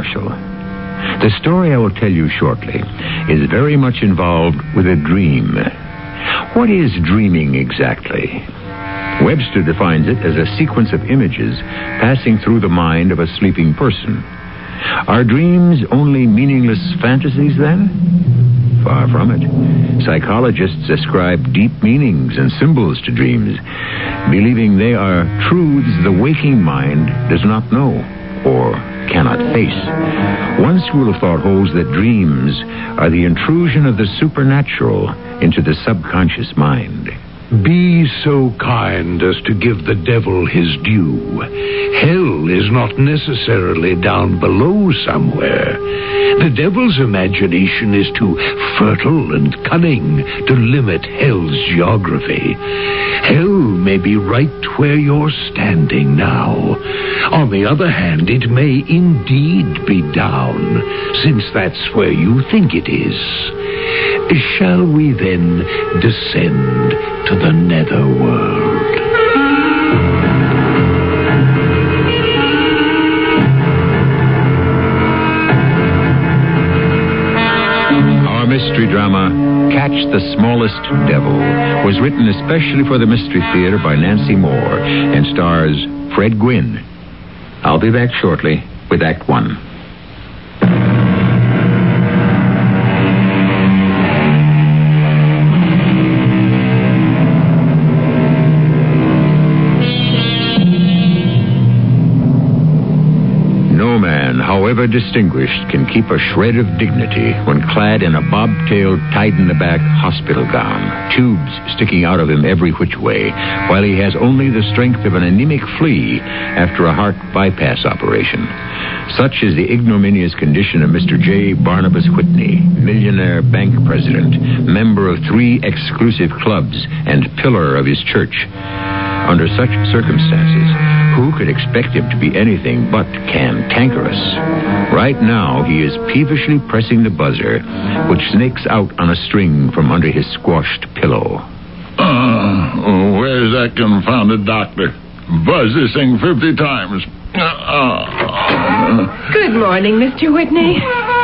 Marshall. The story I will tell you shortly is very much involved with a dream. What is dreaming exactly? Webster defines it as a sequence of images passing through the mind of a sleeping person. Are dreams only meaningless fantasies then? Far from it. Psychologists ascribe deep meanings and symbols to dreams, believing they are truths the waking mind does not know or cannot face. One school of thought holds that dreams are the intrusion of the supernatural into the subconscious mind. Be so kind as to give the devil his due. Hell is not necessarily down below somewhere. The devil's imagination is too fertile and cunning to limit hell's geography. Hell may be right where you're standing now. On the other hand, it may indeed be down, since that's where you think it is. Shall we then descend to the netherworld? Our mystery drama, Catch the Smallest Devil, was written especially for the Mystery Theater by Nancy Moore and stars Fred Gwynne. I'll be back shortly with Act One. However distinguished, can keep a shred of dignity when clad in a bobtailed, tied-in-the-back hospital gown, tubes sticking out of him every which way, while he has only the strength of an anemic flea after a heart bypass operation. Such is the ignominious condition of Mr. J. Barnabas Whitney, millionaire bank president, member of three exclusive clubs, and pillar of his church. Under such circumstances, who could expect him to be anything but cantankerous? Right now, he is peevishly pressing the buzzer, which snakes out on a string from under his squashed pillow. Uh, where's that confounded doctor? Buzz this thing 50 times. Uh, Good morning, Mr. Whitney.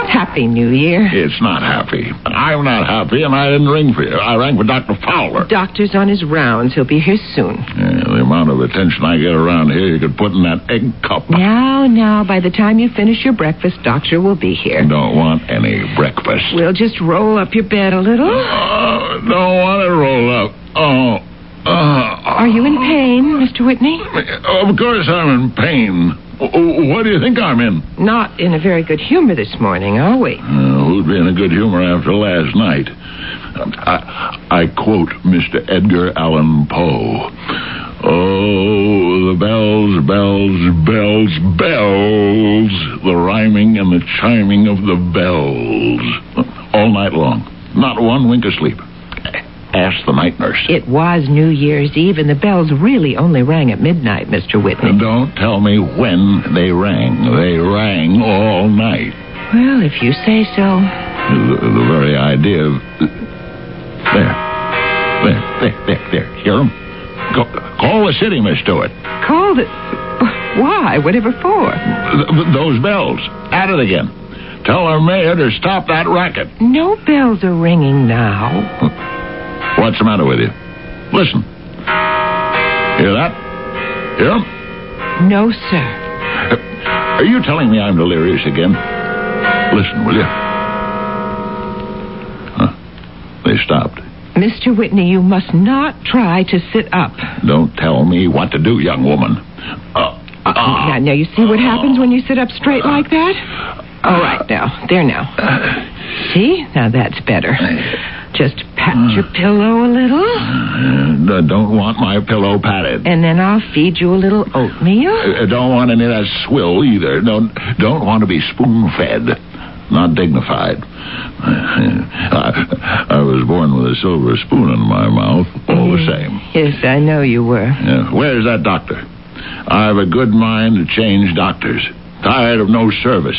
Happy New Year. it's not happy. I'm not happy, and I didn't ring for you. I rang for Dr. Fowler. Doctor's on his rounds. He'll be here soon. Yeah, the amount of attention I get around here, you could put in that egg cup. Now, now, by the time you finish your breakfast, Doctor will be here. Don't want any breakfast. We'll just roll up your bed a little. Oh, don't want to roll up. Oh. Uh, Are you in pain, Mr. Whitney? Of course I'm in pain. What do you think I'm in? Not in a very good humor this morning, are we? Uh, who'd be in a good humor after last night? Um, I, I quote Mr. Edgar Allan Poe. Oh, the bells, bells, bells, bells. The rhyming and the chiming of the bells. All night long. Not one wink of sleep. Ask the night nurse. It was New Year's Eve, and the bells really only rang at midnight, Mr. Whitney. Don't tell me when they rang. They rang all night. Well, if you say so. The, the very idea of. There. There, there, there, there. Hear 'em? Go, call the city, Miss Stewart. Call it. Why? Whatever for? Th- those bells. At it again. Tell our mayor to stop that racket. No bells are ringing now. What's the matter with you? Listen. Hear that? Hear 'em? No, sir. Uh, are you telling me I'm delirious again? Listen, will you? Huh? They stopped. Mr. Whitney, you must not try to sit up. Don't tell me what to do, young woman. Uh, uh, uh Now, now, you see what happens when you sit up straight like that? All right, now. There now. See? Now that's better. Just pat your hmm. pillow a little, uh, uh, don't want my pillow patted. and then I'll feed you a little oatmeal. I don't want any of that swill either. Don't don't want to be spoon fed. Not dignified. I, I was born with a silver spoon in my mouth. All the mm. same. Yes, I know you were. Yeah. Where's that doctor? I have a good mind to change doctors. Tired of no service.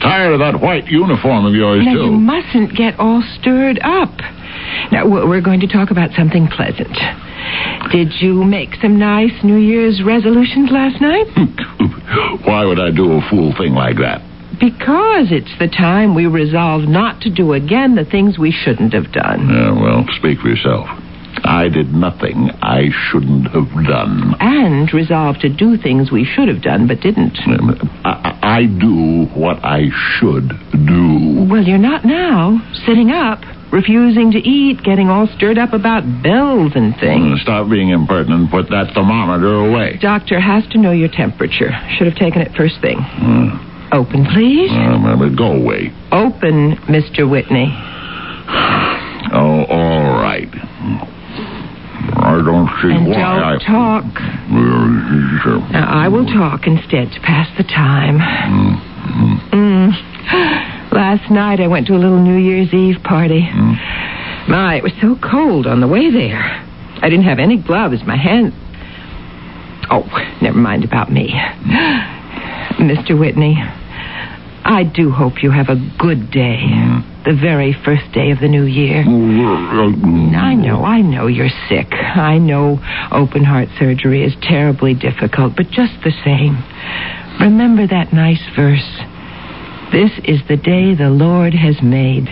Tired of that white uniform of yours Now, too. you mustn't get all stirred up. Now, we're going to talk about something pleasant. Did you make some nice New Year's resolutions last night? Why would I do a fool thing like that? Because it's the time we resolve not to do again the things we shouldn't have done. Yeah, well, speak for yourself. I did nothing I shouldn't have done. And resolve to do things we should have done but didn't. Um, uh, I, I do what I should do. Well, you're not now. Sitting up, refusing to eat, getting all stirred up about bells and things. Stop being impertinent put that thermometer away. Doctor has to know your temperature. Should have taken it first thing. Uh, Open, please. uh, go away. Open, Mr. Whitney. Oh, all right. I don't see And why don't I... talk. Now, I will talk instead to pass the time. Mm. Last night I went to a little New Year's Eve party. Hmm. My, it was so cold on the way there. I didn't have any gloves. My hands. Oh, never mind about me. Hmm. Mr. Whitney, I do hope you have a good day. Hmm. The very first day of the new year. I know, I know you're sick. I know open heart surgery is terribly difficult, but just the same, remember that nice verse. This is the day the Lord has made.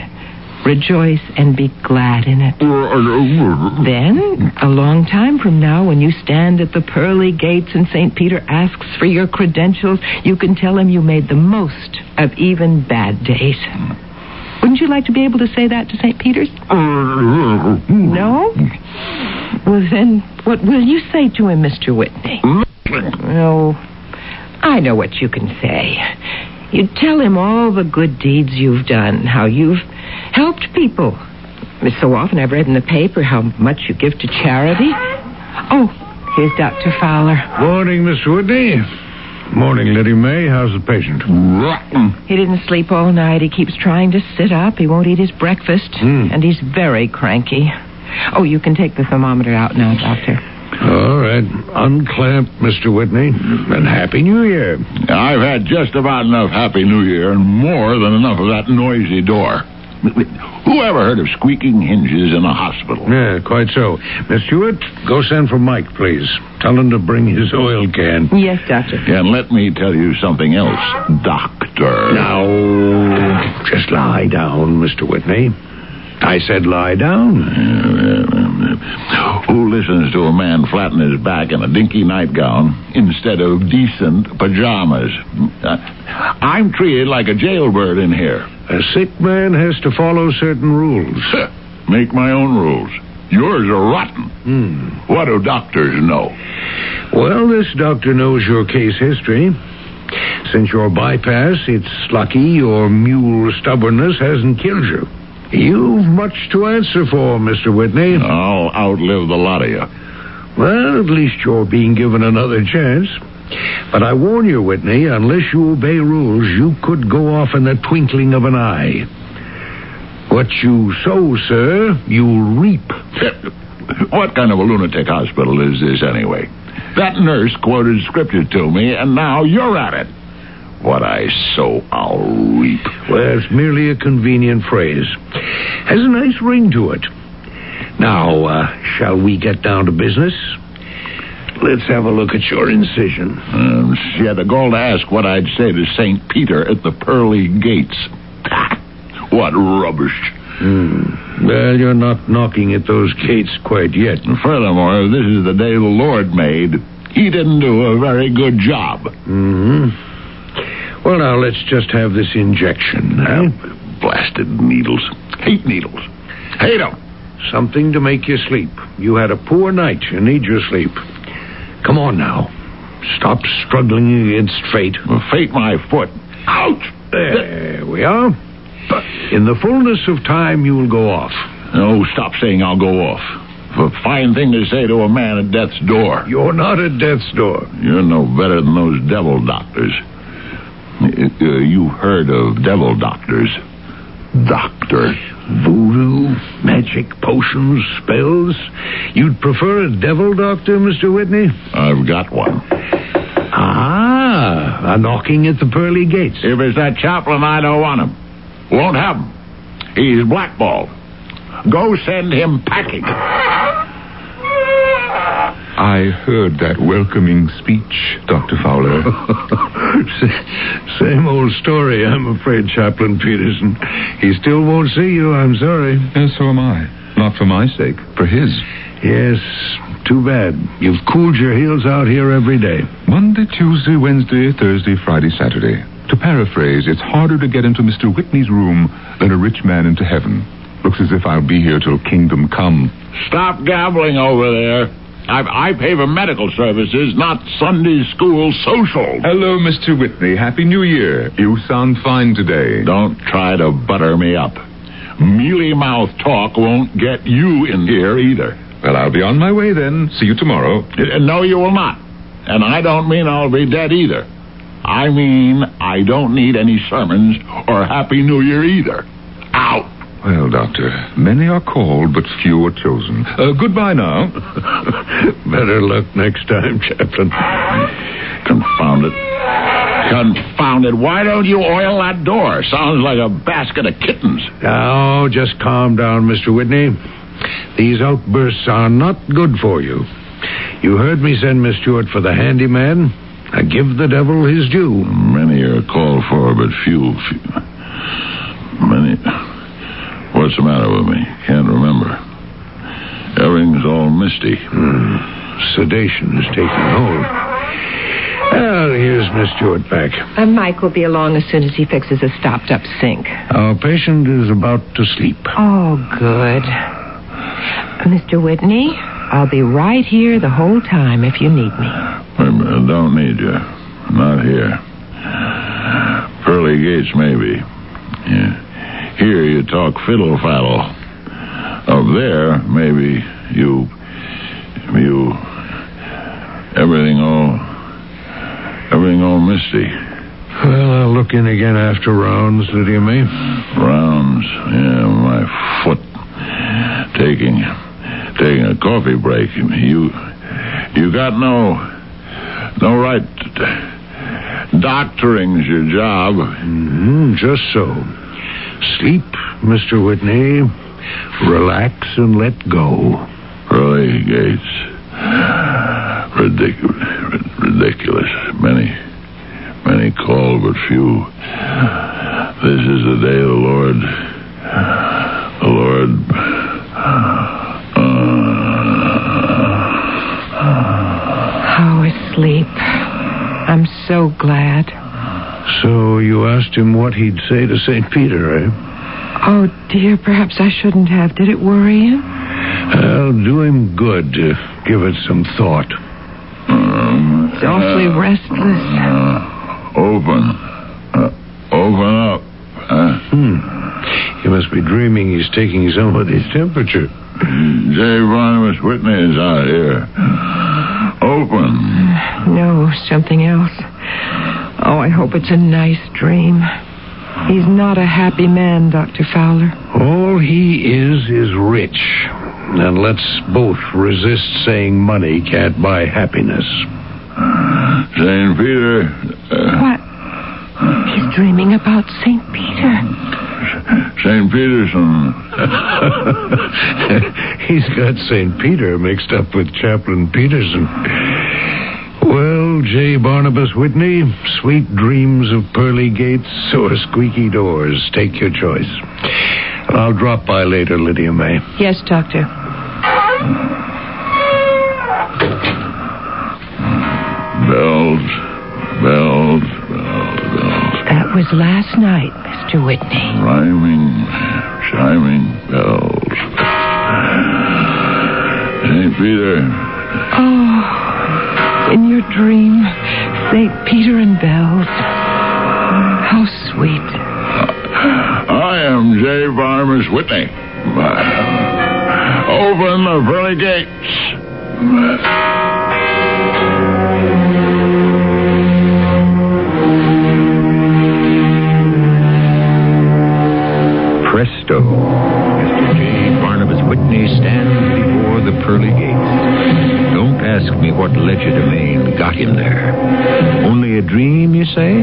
Rejoice and be glad in it. Then, a long time from now, when you stand at the pearly gates and St. Peter asks for your credentials, you can tell him you made the most of even bad days. Wouldn't you like to be able to say that to St. Peter's? Uh, no? Well, then, what will you say to him, Mr. Whitney? Mm. Oh, I know what you can say. You tell him all the good deeds you've done, how you've helped people. So often I've read in the paper how much you give to charity. Oh, here's Dr. Fowler. Morning, Miss Whitney. Morning, Lydia May. How's the patient? Rotten. He didn't sleep all night. He keeps trying to sit up. He won't eat his breakfast. Hmm. And he's very cranky. Oh, you can take the thermometer out now, Doctor. All right. Unclamp, Mr. Whitney. And Happy New Year. I've had just about enough Happy New Year and more than enough of that noisy door. Who ever heard of squeaking hinges in a hospital? Yeah, quite so. Miss Stewart, go send for Mike, please. Tell him to bring his oil can. Yes, Doctor. And let me tell you something else, Doctor. Now, just lie down, Mr. Whitney. I said lie down. Who listens to a man flatten his back in a dinky nightgown instead of decent pajamas? I'm treated like a jailbird in here. A sick man has to follow certain rules. Make my own rules. Yours are rotten. Hmm. What do doctors know? Well, this doctor knows your case history. Since your bypass, it's lucky your mule stubbornness hasn't killed you. You've much to answer for, Mr. Whitney. I'll outlive the lot of you. Well, at least you're being given another chance. But I warn you, Whitney, unless you obey rules, you could go off in the twinkling of an eye. What you sow, sir, you'll reap. what kind of a lunatic hospital is this anyway? That nurse quoted scripture to me, and now you're at it. What I sow, I'll reap. Well, it's merely a convenient phrase. Has a nice ring to it. Now, uh, shall we get down to business? Let's have a look at your incision. Um, she had the gall to ask what I'd say to St. Peter at the pearly gates. what rubbish. Hmm. Well, you're not knocking at those gates quite yet. And furthermore, this is the day the Lord made. He didn't do a very good job. hmm Well, now, let's just have this injection. Huh? Hmm? Blasted needles. Hate needles. Hate 'em. Something to make you sleep. You had a poor night. You need your sleep. Come on now. Stop struggling against fate. Fate my foot. Ouch! There we are. In the fullness of time, you'll go off. Oh, stop saying I'll go off. A fine thing to say to a man at death's door. You're not at death's door. You're no better than those devil doctors. Uh, you heard of devil doctors. Doctor. Voodoo, magic, potions, spells. You'd prefer a devil doctor, Mr. Whitney? I've got one. Ah, a knocking at the pearly gates. If it's that chaplain, I don't want him. Won't have him. He's blackballed. Go send him packing. I heard that welcoming speech, Dr. Fowler. Same old story, I'm afraid, Chaplain Peterson. He still won't see you, I'm sorry. And so am I. Not for my sake, for his. Yes, too bad. You've cooled your heels out here every day. Monday, Tuesday, Wednesday, Thursday, Friday, Saturday. To paraphrase, it's harder to get into Mr. Whitney's room than a rich man into heaven. Looks as if I'll be here till kingdom come. Stop gabbling over there. I, I pay for medical services, not Sunday school social. Hello, Mr. Whitney. Happy New Year. You sound fine today. Don't try to butter me up. Mealy mouth talk won't get you in here either. Well, I'll be on my way then. See you tomorrow. Uh, No, you will not. And I don't mean I'll be dead either. I mean I don't need any sermons or Happy New Year either. Out. Well, Doctor, many are called, but few are chosen. Uh, goodbye now. Better luck next time, Chaplain. Confound it. Confound it. Why don't you oil that door? Sounds like a basket of kittens. Now, just calm down, Mr. Whitney. These outbursts are not good for you. You heard me send Miss Stewart for the handyman. I give the devil his due. Many are called for, but few. few. Many. What's the matter with me? Can't remember. Everything's all misty. Sedation is taking hold. Well, here's Miss Stewart back. Uh, Mike will be along as soon as he fixes a stopped up sink. Our patient is about to sleep. Oh, good. Mr. Whitney, I'll be right here the whole time if you need me. I don't need you. I'm Not here. Pearly Gates, maybe. Yeah. Here you talk fiddle faddle. Up there, maybe you. You. Everything all. Everything all misty. Well, I'll look in again after rounds, Lydia May. Rounds. Yeah, my foot. Taking. Taking a coffee break. You. You got no. No right. To, doctoring's your job. hmm just so. Sleep, Mr. Whitney. Relax and let go. Pearly Gates. Ridiculous. Ridiculous. Many, many call, but few. This is the day of the Lord, the Lord. Oh, asleep. I'm so glad. So you asked him what he'd say to St. Peter, eh? Oh, dear, perhaps I shouldn't have. Did it worry you? Well, do him good to give it some thought. He's awfully restless. Uh, open. Uh, open up. Uh, He must be dreaming he's taking somebody's temperature. J. Barnabas Whitney is out here. Open. No, something else. Oh, I hope it's a nice dream. He's not a happy man, Dr. Fowler. All he is is rich. And let's both resist saying money can't buy happiness. St. Peter. Uh, What? He's dreaming about St. Peter. St. Peterson. He's got St. Peter mixed up with Chaplain Peterson. J. Barnabas Whitney, sweet dreams of pearly gates or squeaky doors. Take your choice. I'll drop by later, Lydia May. Yes, Doctor. Bells, bells, bells, bells. That was last night, Mr. Whitney. Rhyming, chiming bells. St. Peter. Oh, in your dream, St. Peter and bells. How sweet. I am J. Barnabas Whitney. Open the pearly gates. Presto. J. Barnabas Whitney stands before the pearly gates. Don't ask me what legerdemain got him there. Only a dream, you say?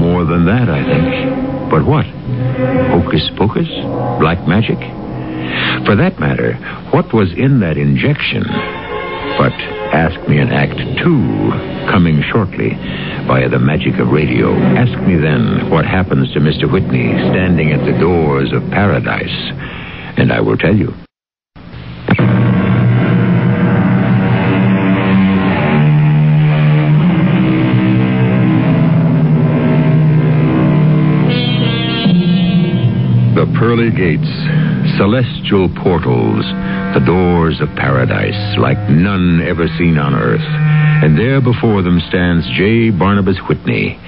More than that, I think. But what? Hocus pocus? Black magic? For that matter, what was in that injection? But ask me in Act Two, coming shortly via the magic of radio. Ask me then what happens to Mr. Whitney standing at the doors of paradise, and I will tell you. The pearly gates, celestial portals, the doors of paradise, like none ever seen on earth. And there before them stands J. Barnabas Whitney.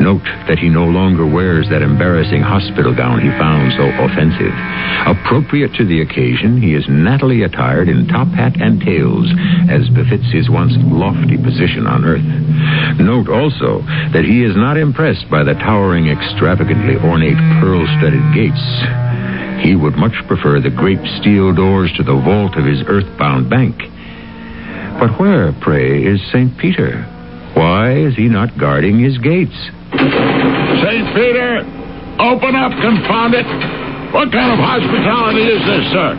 Note that he no longer wears that embarrassing hospital gown he found so offensive. Appropriate to the occasion, he is nattily attired in top hat and tails, as befits his once lofty position on earth. Note also that he is not impressed by the towering, extravagantly ornate pearl studded gates. He would much prefer the great steel doors to the vault of his earthbound bank. But where, pray, is St. Peter? Why is he not guarding his gates? St. Peter, open up, confound it. What kind of hospitality is this, sir?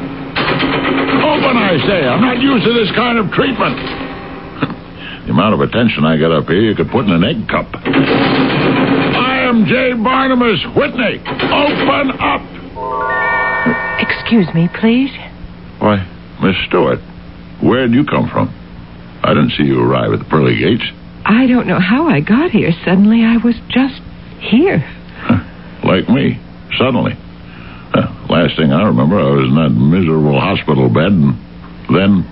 Open, I say. I'm not used to this kind of treatment. the amount of attention I get up here, you could put in an egg cup. I am J. Barnabas Whitney. Open up. Excuse me, please. Why, Miss Stewart, where'd you come from? I didn't see you arrive at the pearly gates. I don't know how I got here. Suddenly I was just here. Like me, suddenly. Uh, last thing I remember, I was in that miserable hospital bed, and then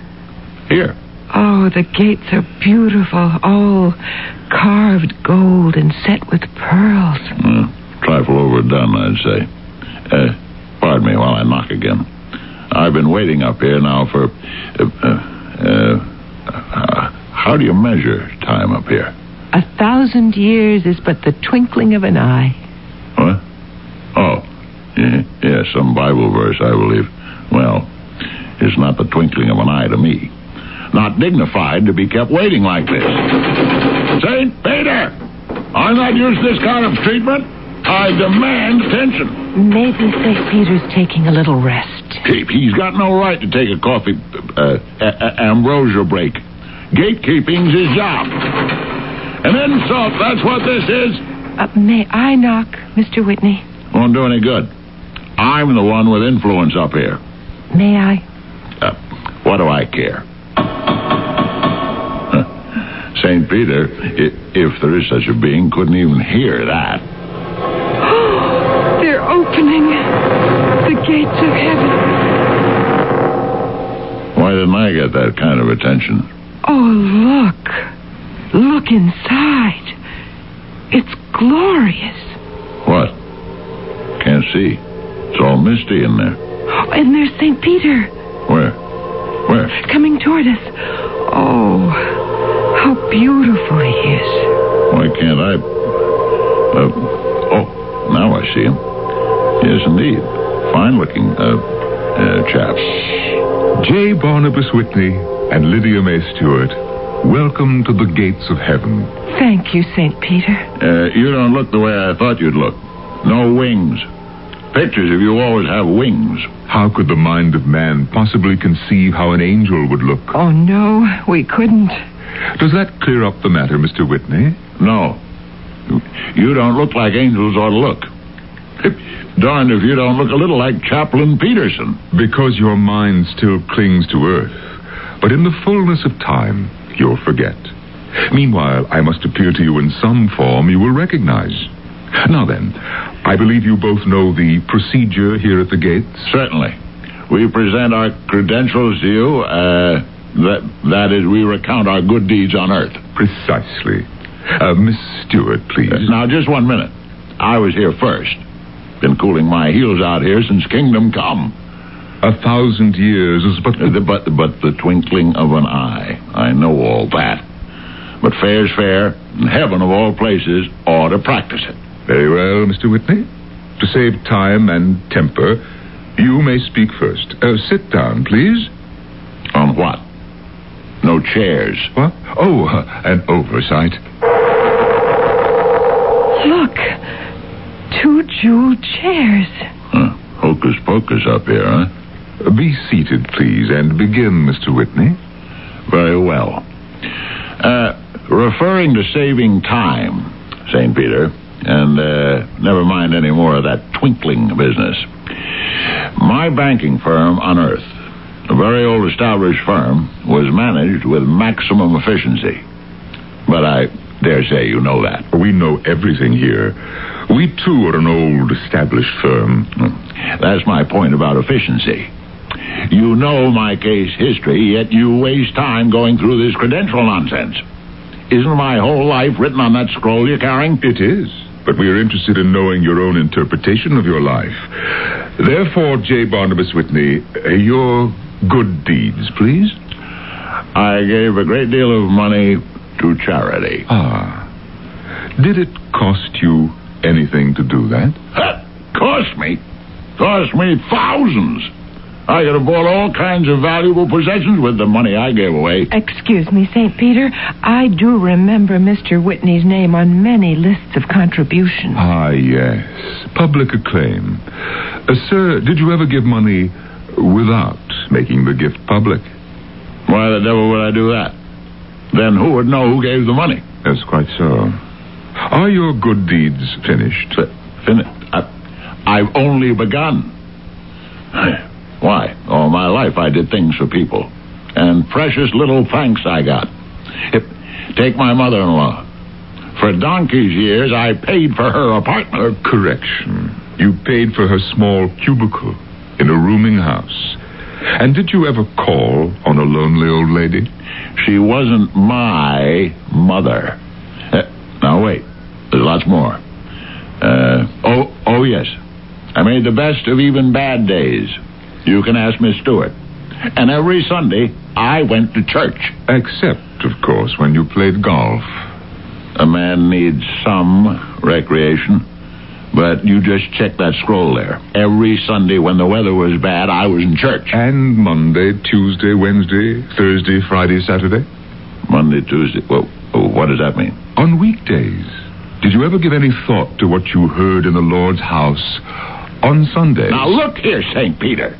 here. Oh, the gates are beautiful, all carved gold and set with pearls. Uh, trifle overdone, I'd say. Uh, pardon me while I knock again. I've been waiting up here now for. Uh, uh, how do you measure time up here? A thousand years is but the twinkling of an eye. What? Oh, yeah, yeah, some Bible verse, I believe. Well, it's not the twinkling of an eye to me. Not dignified to be kept waiting like this. St. Peter! I'm not used to this kind of treatment. I demand attention. Maybe St. Peter's taking a little rest. Keep. He's got no right to take a coffee uh, a- a- ambrosia break. Gatekeeping's his job. An insult, that's what this is. Uh, may I knock, Mr. Whitney? Won't do any good. I'm the one with influence up here. May I? Uh, what do I care? St. Peter, if there is such a being, couldn't even hear that. They're opening the gates of heaven. Why didn't I get that kind of attention? Oh, look. Look inside. It's glorious. What? Can't see. It's all misty in there. Oh, and there's St. Peter Where? Where? coming toward us. Oh, how beautiful he is. Why can't I? Uh, oh, now I see him. Yes, indeed. Fine looking uh, uh, chap. J. Barnabas Whitney and Lydia May Stewart, welcome to the gates of heaven. Thank you, St. Peter. Uh, you don't look the way I thought you'd look. No wings. Pictures of you always have wings. How could the mind of man possibly conceive how an angel would look? Oh, no, we couldn't. Does that clear up the matter, Mr. Whitney? No. You don't look like angels ought to look. Darned if you don't look a little like Chaplain Peterson. Because your mind still clings to earth. But in the fullness of time, you'll forget. Meanwhile, I must appear to you in some form you will recognize. Now then, I believe you both know the procedure here at the gates. Certainly. We present our credentials to you. Uh, that, that is, we recount our good deeds on earth. Precisely. Uh, Miss Stewart, please. Now, just one minute. I was here first. Been cooling my heels out here since Kingdom Come. A thousand years is but... Uh, the- But, but the twinkling of an eye. I know all that. But fair's fair, and heaven of all places ought to practice it. Very well, Mr. Whitney. To save time and temper, you may speak first. Uh, sit down, please. On what? No chairs. What? Oh, uh, an oversight. Look. Two jeweled chairs. Huh. Hocus pocus up here, huh? Be seated, please, and begin, Mr. Whitney. Very well. Uh, referring to saving time, St. Peter, and uh, never mind any more of that twinkling business. My banking firm, Unearth, a very old established firm, was managed with maximum efficiency. But I dare say you know that. We know everything here. We, too, are an old, established firm. That's my point about efficiency. You know my case history, yet you waste time going through this credential nonsense. Isn't my whole life written on that scroll you're carrying? It is, but we are interested in knowing your own interpretation of your life. Therefore, J. Barnabas Whitney, uh, your good deeds, please. I gave a great deal of money to charity. Ah. Did it cost you anything to do that? Huh, cost me? Cost me thousands. I could have bought all kinds of valuable possessions with the money I gave away. Excuse me, St. Peter. I do remember Mr. Whitney's name on many lists of contributions. Ah, yes. Public acclaim. Uh, sir, did you ever give money without making the gift public? Why the devil would I do that? Then who would know who gave the money? That's quite so. Are your good deeds finished? Fin- I, I've only begun. Why? All my life I did things for people. And precious little thanks I got. If, take my mother-in-law. For donkey's years, I paid for her apartment. Correction. You paid for her small cubicle in a rooming house. And did you ever call on a lonely old lady? She wasn't my mother. Uh, now, wait. There's lots more. Uh, oh, oh, yes. I made the best of even bad days. You can ask Miss Stewart. And every Sunday, I went to church. Except, of course, when you played golf. A man needs some recreation. But you just check that scroll there. Every Sunday when the weather was bad, I was in church. And Monday, Tuesday, Wednesday, Thursday, Friday, Saturday? Monday, Tuesday. Well, oh, what does that mean? On weekdays. Did you ever give any thought to what you heard in the Lord's house on Sundays? Now look here, St. Peter.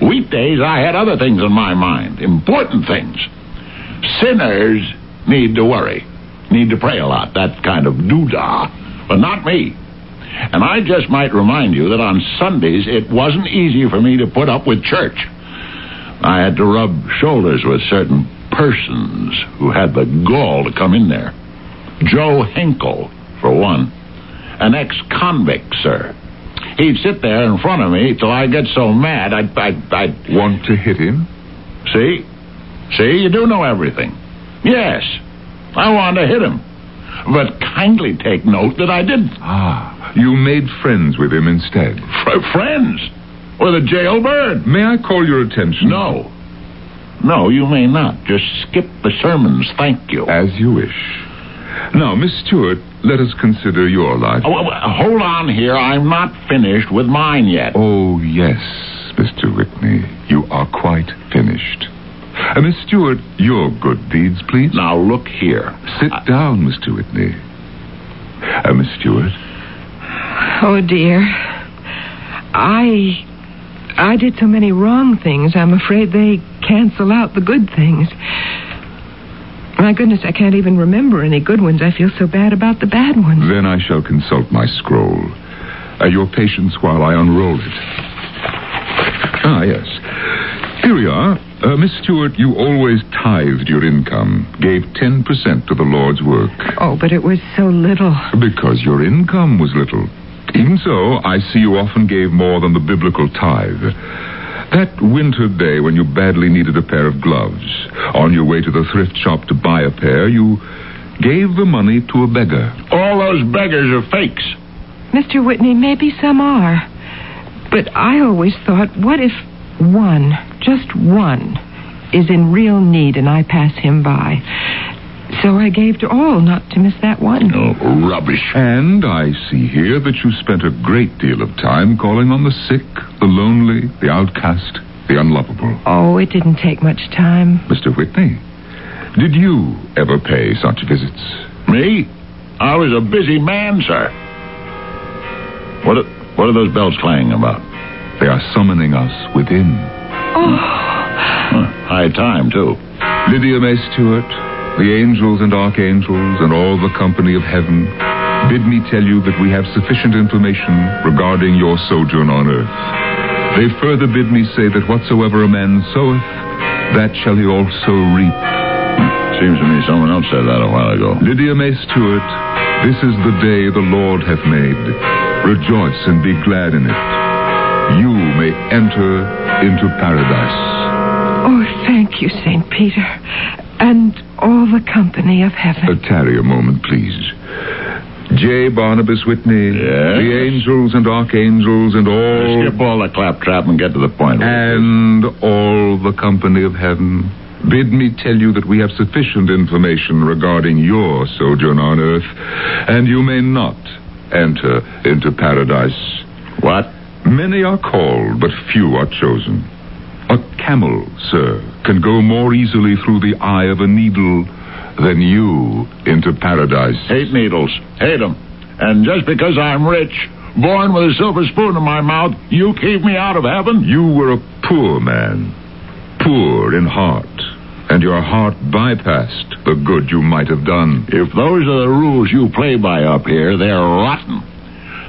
Weekdays, I had other things in my mind, important things. Sinners need to worry, need to pray a lot, that kind of doodah, but not me. And I just might remind you that on Sundays it wasn't easy for me to put up with church. I had to rub shoulders with certain persons who had the gall to come in there. Joe Hinkle, for one, an ex-convict, sir. He'd sit there in front of me till I get so mad I'd, I'd, I'd Want to hit him? See? See, you do know everything. Yes, I wanted to hit him. But kindly take note that I didn't. Ah, you made friends with him instead. Fr- friends with a jailbird. May I call your attention? No. No, you may not. Just skip the sermons, thank you. As you wish. Now, Miss Stewart, let us consider your life. Oh, hold on here. I'm not finished with mine yet. Oh, yes, Mr. Whitney. You are quite finished. Uh, Miss Stewart, your good deeds, please. Now, look here. Sit down, Mr. Whitney. Uh, Miss Stewart. Oh, dear. I. I did so many wrong things, I'm afraid they cancel out the good things. My goodness, I can't even remember any good ones. I feel so bad about the bad ones. Then I shall consult my scroll. Uh, your patience while I unroll it. Ah, yes. Here we are. Uh, Miss Stewart, you always tithed your income, gave 10% to the Lord's work. Oh, but it was so little. Because your income was little. Even so, I see you often gave more than the biblical tithe. That winter day when you badly needed a pair of gloves, on your way to the thrift shop to buy a pair, you gave the money to a beggar. All those beggars are fakes. Mr. Whitney, maybe some are. But I always thought, what if one, just one, is in real need and I pass him by. So I gave to all, not to miss that one. Oh, rubbish. And I see here that you spent a great deal of time calling on the sick, the lonely, the outcast, the unlovable. Oh, it didn't take much time. Mr. Whitney, did you ever pay such visits? Me? I was a busy man, sir. What are, what are those bells clanging about? They are summoning us within. Oh. Huh, high time, too. Lydia May Stewart, the angels and archangels, and all the company of heaven, bid me tell you that we have sufficient information regarding your sojourn on earth. They further bid me say that whatsoever a man soweth, that shall he also reap. Seems to me someone else said that a while ago. Lydia May Stewart, this is the day the Lord hath made. Rejoice and be glad in it. You may enter into paradise. Oh, thank you, St. Peter. And all the company of heaven. Uh, tarry a moment, please. J. Barnabas Whitney, Yes? the angels and archangels and all Skip all the claptrap and get to the point. and all the company of heaven bid me tell you that we have sufficient information regarding your sojourn on earth, and you may not enter into paradise. What? Many are called, but few are chosen. A camel, sir, can go more easily through the eye of a needle than you into paradise. Hate needles. Hate 'em. And just because I'm rich, born with a silver spoon in my mouth, you keep me out of heaven? You were a poor man, poor in heart, and your heart bypassed the good you might have done. If those are the rules you play by up here, they're rotten.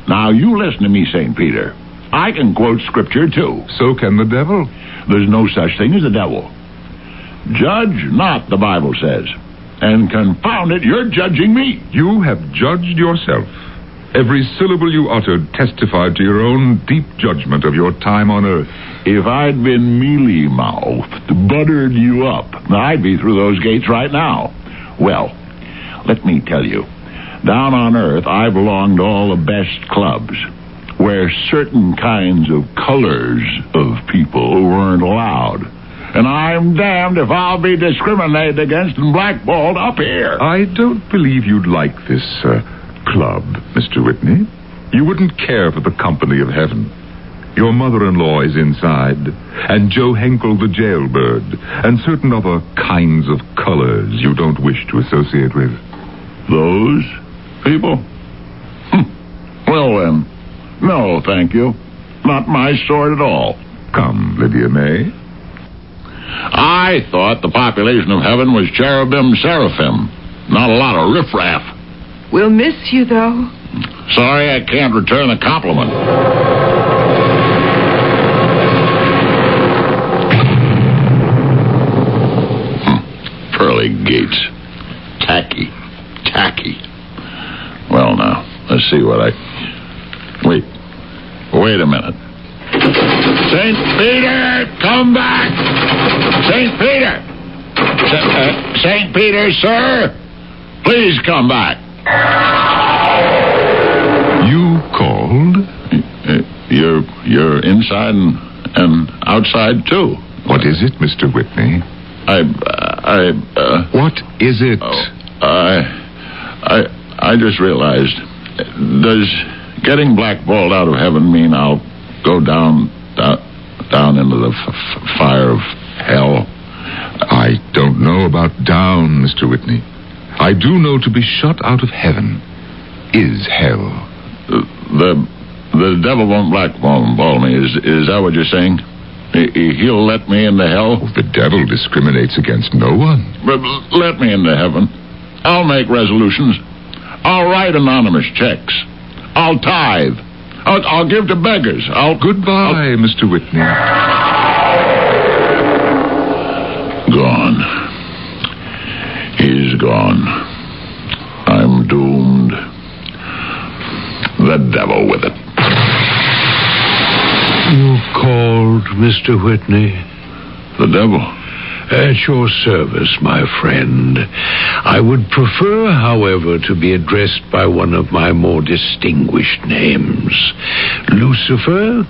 Now, you listen to me, St. Peter. I can quote scripture, too. So can the devil. There's no such thing as a devil. Judge not, the Bible says. And confound it, you're judging me. You have judged yourself. Every syllable you uttered testified to your own deep judgment of your time on earth. If I'd been mealy mouthed, buttered you up, I'd be through those gates right now. Well, let me tell you, down on earth, I belong to all the best clubs where certain kinds of colors of people weren't allowed. And I'm damned if I'll be discriminated against and blackballed up here. I don't believe you'd like this uh, club, Mr. Whitney. You wouldn't care for the company of heaven. Your mother-in-law is inside, and Joe Henkel the jailbird, and certain other kinds of colors you don't wish to associate with. Those people? Hm. Well, then, no, thank you. Not my sort at all. Come, Lydia May. I thought the population of heaven was cherubim seraphim, not a lot of riffraff. We'll miss you, though. Sorry I can't return the compliment. Hmm. Pearly gates. Tacky. Tacky. Well, now, let's see what I. Wait. Wait a minute. St. Peter, come back! St. Peter! St. Uh, Peter, sir! Please come back. You called? Uh, You're you're inside and, and outside too. What is it, Mr. Whitney? I I uh, What is it? oh, I I I just realized. Does getting blackballed out of heaven mean I'll go down down, down into the f- f- fire of hell? I don't know about down, Mr. Whitney. I do know to be shut out of heaven is hell. The the devil won't blackball me. Is is that what you're saying? He- He'll let me into hell. Oh, the devil discriminates against no one. But let me into heaven. I'll make resolutions. I'll write anonymous checks. I'll tithe. I'll, I'll give to beggars. I'll Goodbye, Mr. Whitney. Gone. He's gone. I'm doomed. The devil with it. You called, Mr. Whitney. The devil. At your service, my friend. I would prefer, however, to be addressed by one of my more distinguished names Lucifer,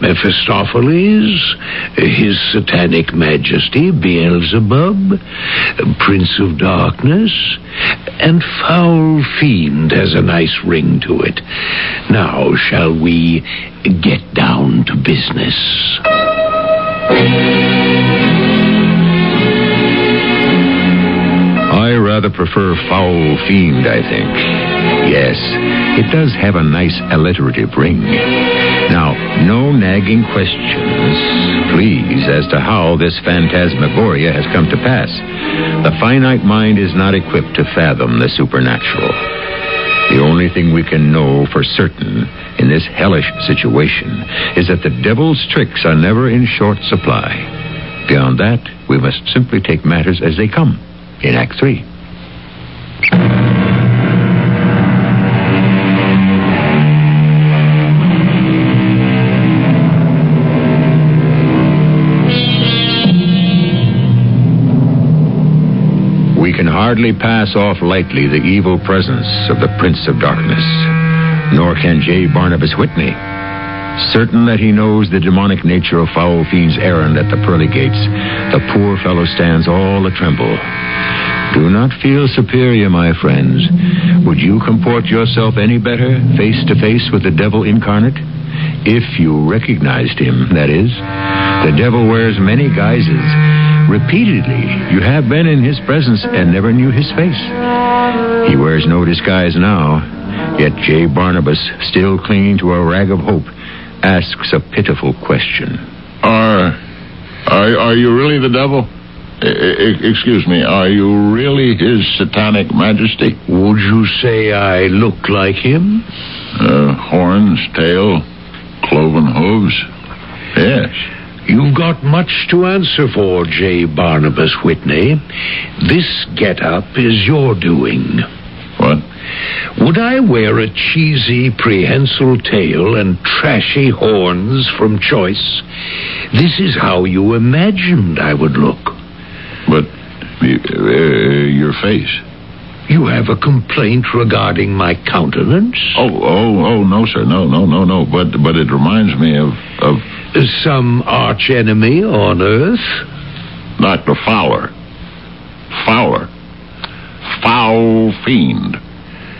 Mephistopheles, His Satanic Majesty, Beelzebub, Prince of Darkness, and Foul Fiend has a nice ring to it. Now, shall we get down to business? Rather prefer foul fiend, I think. Yes, it does have a nice alliterative ring. Now, no nagging questions, please, as to how this phantasmagoria has come to pass. The finite mind is not equipped to fathom the supernatural. The only thing we can know for certain in this hellish situation is that the devil's tricks are never in short supply. Beyond that, we must simply take matters as they come in Act 3. We can hardly pass off lightly the evil presence of the Prince of Darkness, nor can J. Barnabas Whitney. Certain that he knows the demonic nature of Foul Fiend's errand at the pearly gates, the poor fellow stands all a tremble. Do not feel superior, my friends. Would you comport yourself any better, face to face with the devil incarnate? If you recognized him, that is. The devil wears many guises. Repeatedly, you have been in his presence and never knew his face. He wears no disguise now, yet J. Barnabas, still clinging to a rag of hope, asks a pitiful question. Are, are, are you really the devil? Excuse me, are you really his satanic majesty? Would you say I look like him? Uh, horns, tail, cloven hooves? Yes. You've got much to answer for, J. Barnabas Whitney. This get-up is your doing. What? Would I wear a cheesy prehensile tail and trashy horns from choice? This is how you imagined I would look. But uh, your face. You have a complaint regarding my countenance? Oh, oh, oh, no, sir. No, no, no, no. But but it reminds me of of Some arch enemy on Earth? Dr. Fowler. Fowler. Foul fiend.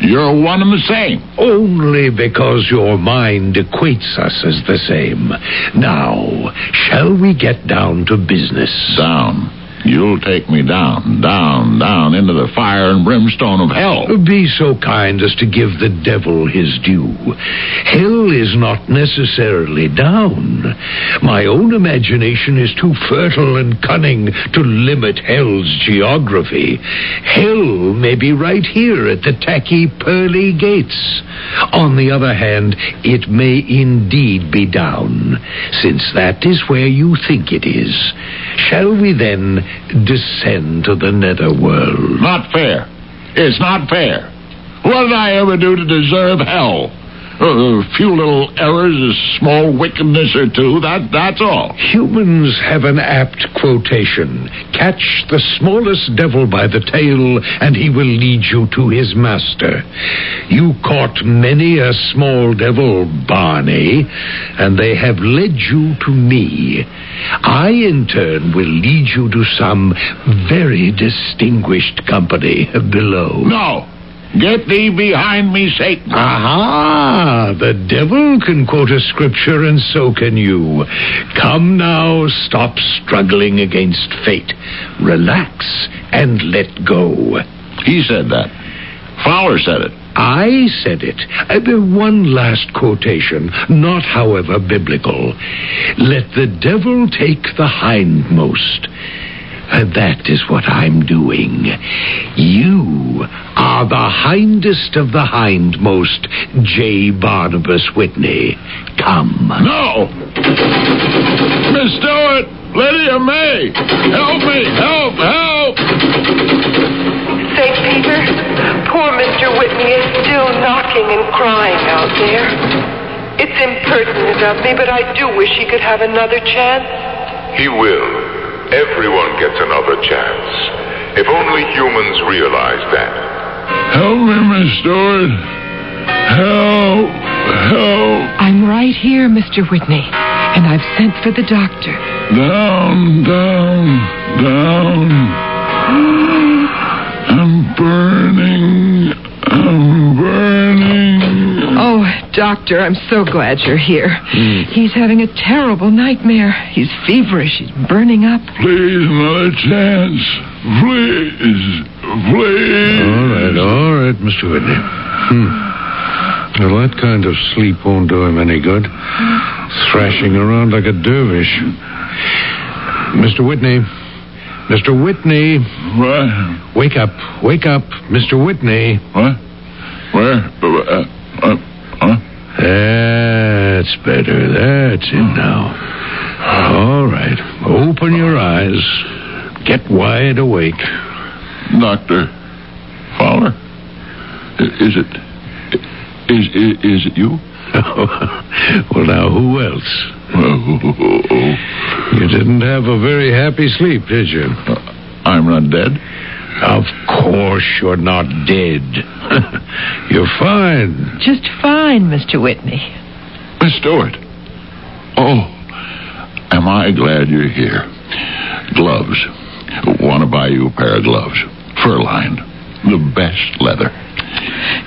You're one and the same. Only because your mind equates us as the same. Now, shall we get down to business? Down. You'll take me down, down, down into the fire and brimstone of hell. Be so kind as to give the devil his due. Hell is not necessarily down. My own imagination is too fertile and cunning to limit hell's geography. Hell may be right here at the tacky pearly gates. On the other hand, it may indeed be down, since that is where you think it is. Shall we then descend to the netherworld? Not fair. It's not fair. What did I ever do to deserve hell? Uh, a few little errors, a small wickedness or two, that, that's all. Humans have an apt quotation Catch the smallest devil by the tail, and he will lead you to his master. You caught many a small devil, Barney, and they have led you to me. I, in turn, will lead you to some very distinguished company below. No. Get thee behind me, Satan. Aha! The devil can quote a scripture, and so can you. Come now, stop struggling against fate. Relax and let go. He said that. Fowler said it. I said it. Uh, one last quotation, not, however, biblical. Let the devil take the hindmost. That is what I'm doing. You are the hindest of the hindmost, J. Barnabas Whitney. Come. No! Miss Stewart! Lydia May! Help me! Help! Help! St. Peter, poor Mr. Whitney is still knocking and crying out there. It's impertinent of me, but I do wish he could have another chance. He will. Everyone gets another chance. If only humans realize that. Help me, Miss Stewart. Help. Help. I'm right here, Mr. Whitney, and I've sent for the doctor. Down, down, down. I'm burning. I'm burning. Oh, doctor, I'm so glad you're here. He's having a terrible nightmare. He's feverish. He's burning up. Please, another chance. Please. Please. All right, all right, Mr. Whitney. Hmm. Well, that kind of sleep won't do him any good. Thrashing around like a dervish. Mr. Whitney. Mr. Whitney. What? Wake up. Wake up. Mr. Whitney. What? Where? Uh, uh, huh? That's better. That's it now. All right. Open your eyes. Get wide awake. Doctor Fowler? Is it. Is, is, is it you? well, now, who else? You didn't have a very happy sleep, did you? Uh, I'm not dead. Of course you're not dead. you're fine. Just fine, Mr. Whitney. Miss Stewart. Oh, am I glad you're here. Gloves. Want to buy you a pair of gloves. Fur lined. The best leather.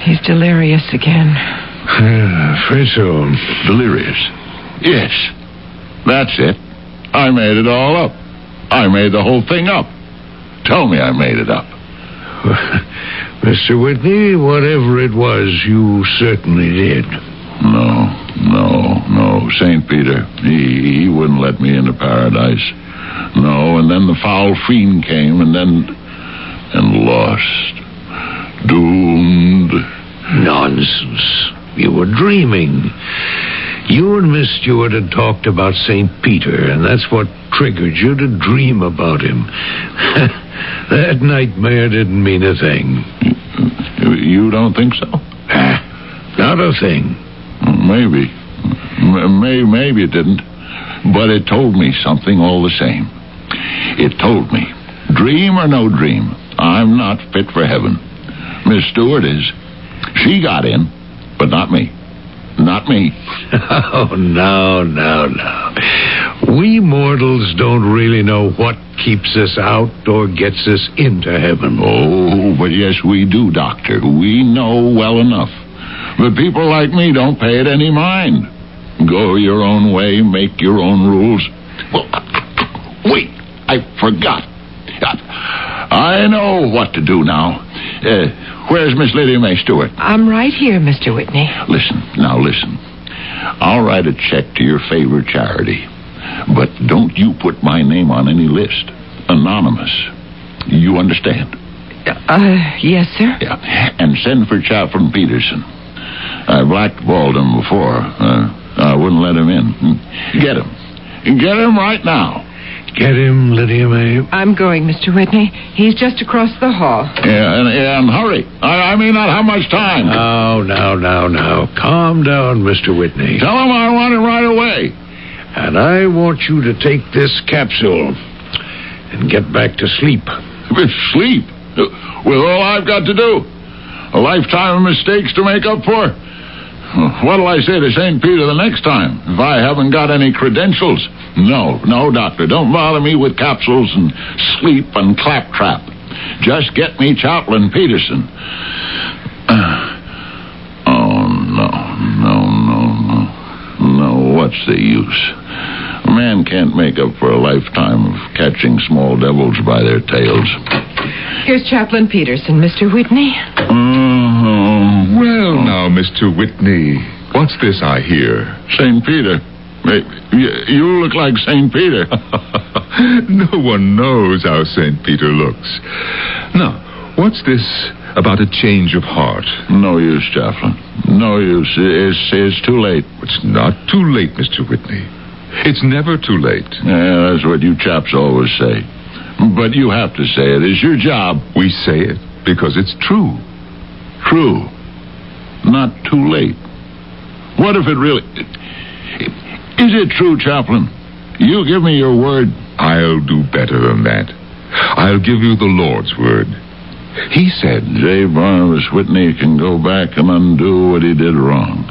He's delirious again. Afraid so. Delirious. Yes. That's it. I made it all up. I made the whole thing up. Tell me I made it up. Mr. Whitney, whatever it was, you certainly did. No, no, no. St. Peter, he, he wouldn't let me into paradise. No, and then the foul fiend came and then. and lost. Doomed. Nonsense. You were dreaming. You and Miss Stewart had talked about St. Peter, and that's what triggered you to dream about him. that nightmare didn't mean a thing. You don't think so? Ah, not a thing. Maybe. M- May, maybe it didn't. But it told me something all the same. It told me, dream or no dream, I'm not fit for heaven. Miss Stewart is. She got in, but not me. Not me. Oh, no, no, no. We mortals don't really know what keeps us out or gets us into heaven. Oh, but yes, we do, Doctor. We know well enough. But people like me don't pay it any mind. Go your own way, make your own rules. Well, wait, I forgot. I know what to do now. Uh, where's Miss Lydia May Stewart? I'm right here, Mr. Whitney. Listen, now listen. I'll write a check to your favorite charity. But don't you put my name on any list. Anonymous. You understand? Uh, yes, sir. Yeah. And send for Chaplain Peterson. I blackballed him before. Uh, I wouldn't let him in. Get him. Get him right now. Get him, Lydia May. I'm going, Mr. Whitney. He's just across the hall. Yeah, and, and hurry. I, I may not have much time. Now, now, now, now. Calm down, Mr. Whitney. Tell him I want it right away. And I want you to take this capsule and get back to sleep. Sleep. With all I've got to do. A lifetime of mistakes to make up for. Hmm. What'll I say to St. Peter the next time if I haven't got any credentials? No, no, doctor. Don't bother me with capsules and sleep and claptrap. Just get me Chaplain Peterson. Oh, no, no, no, no. No, what's the use? A man can't make up for a lifetime of catching small devils by their tails. Here's Chaplain Peterson, Mr. Whitney. Oh, Well, now, Mr. Whitney, what's this I hear? St. Peter. You you look like St. Peter. no one knows how St. Peter looks. Now, what's this about a change of heart? No use, Chaplain. No use. It's, it's too late. It's not too late, Mr. Whitney. It's never too late. Yeah, that's what you chaps always say. But you have to say it. It's your job. We say it because it's true. True. Not too late. What if it really. Is it true, Chaplain? You give me your word. I'll do better than that. I'll give you the Lord's word. He said, J. Barnabas Whitney can go back and undo what he did wrong.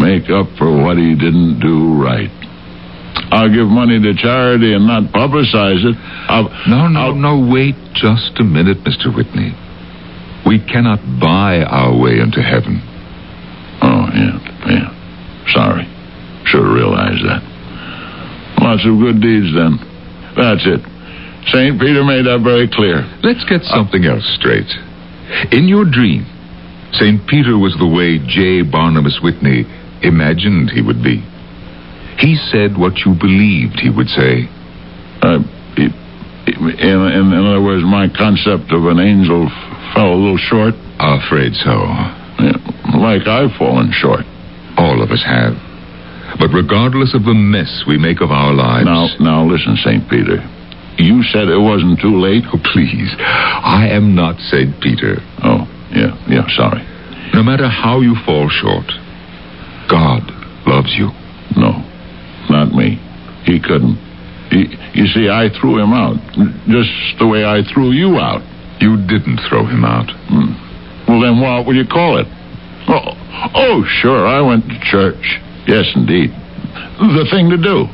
Make up for what he didn't do right. I'll give money to charity and not publicize it. I'll, No, no, I'll- no, wait just a minute, Mr. Whitney. We cannot buy our way into heaven. Oh, yeah, yeah. Sorry. Should have realized that. Lots of good deeds then. That's it. St. Peter made that very clear. Let's get something else straight. In your dream, St. Peter was the way J. Barnabas Whitney imagined he would be. He said what you believed he would say. Uh, in, in, in other words, my concept of an angel fell a little short. I'm Afraid so. Yeah, like I've fallen short. All of us have. But regardless of the mess we make of our lives. Now, now listen, St. Peter. You said it wasn't too late? Oh, please. I am not St. Peter. Oh, yeah, yeah, sorry. No matter how you fall short, God loves you. No, not me. He couldn't. He, you see, I threw him out, just the way I threw you out. You didn't throw him out. Hmm. Well, then what would you call it? Oh, oh, sure, I went to church. Yes, indeed. The thing to do.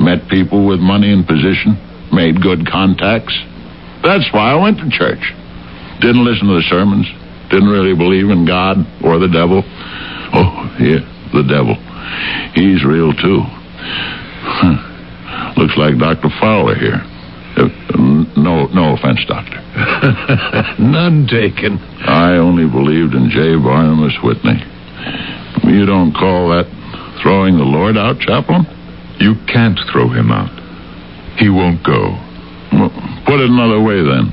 Met people with money and position, made good contacts. That's why I went to church. Didn't listen to the sermons, didn't really believe in God or the devil. Oh, yeah, the devil. He's real, too. Huh. Looks like Dr. Fowler here. Uh, no, no offense, Doctor. None taken. I only believed in J. Barnabas Whitney. You don't call that throwing the Lord out, Chaplain? You can't throw him out. He won't go. Well, put it another way, then.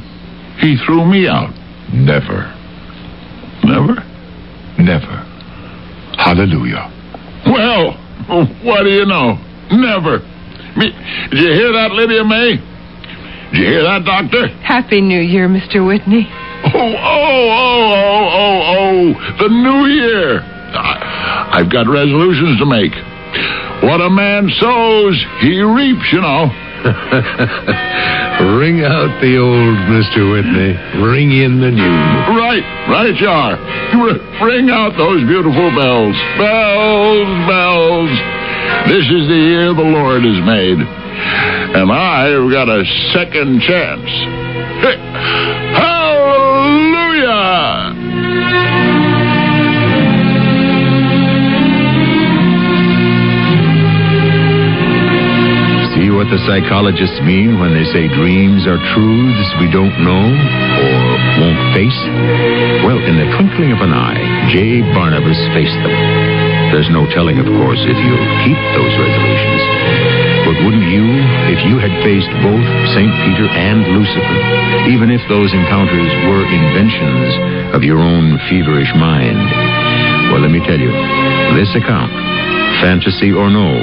He threw me out. Never. Never? Never. Hallelujah. Well, Oh, what do you know? Never. Me, did you hear that, Lydia May? Did you hear that, Doctor? Happy New Year, Mr. Whitney. Oh, oh, oh, oh, oh, oh, the new year. I, I've got resolutions to make. What a man sows, he reaps, you know. Ring out the old, Mr. Whitney. Ring in the new. Right, right you are. Ring out those beautiful bells. Bells, bells. This is the year the Lord has made. And I've got a second chance. Hallelujah! What the psychologists mean when they say dreams are truths we don't know or won't face? Well, in the twinkling of an eye, J. Barnabas faced them. There's no telling, of course, if you'll keep those resolutions. But wouldn't you if you had faced both St. Peter and Lucifer, even if those encounters were inventions of your own feverish mind? Well, let me tell you, this account, fantasy or no,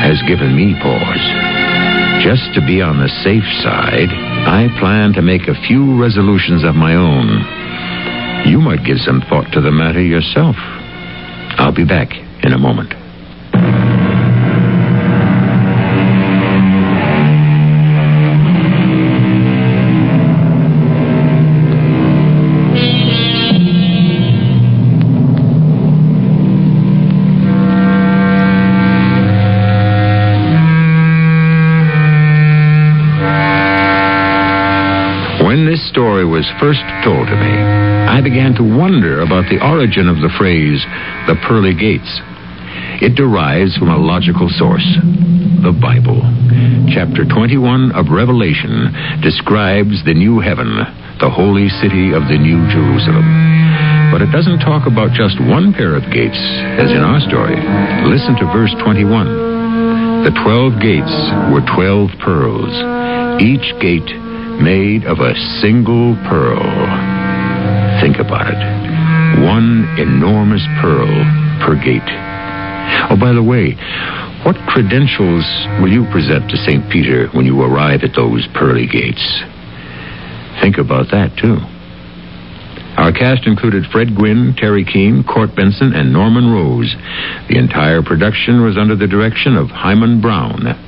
has given me pause. Just to be on the safe side, I plan to make a few resolutions of my own. You might give some thought to the matter yourself. I'll be back in a moment. Was first told to me, I began to wonder about the origin of the phrase, the pearly gates. It derives from a logical source, the Bible. Chapter 21 of Revelation describes the new heaven, the holy city of the new Jerusalem. But it doesn't talk about just one pair of gates, as in our story. Listen to verse 21. The twelve gates were twelve pearls, each gate made of a single pearl. Think about it. One enormous pearl per gate. Oh, by the way, what credentials will you present to St. Peter when you arrive at those pearly gates? Think about that, too. Our cast included Fred Gwynne, Teri Keane, Court Benson, and Norman Rose. The entire production was under the direction of Himan Brown.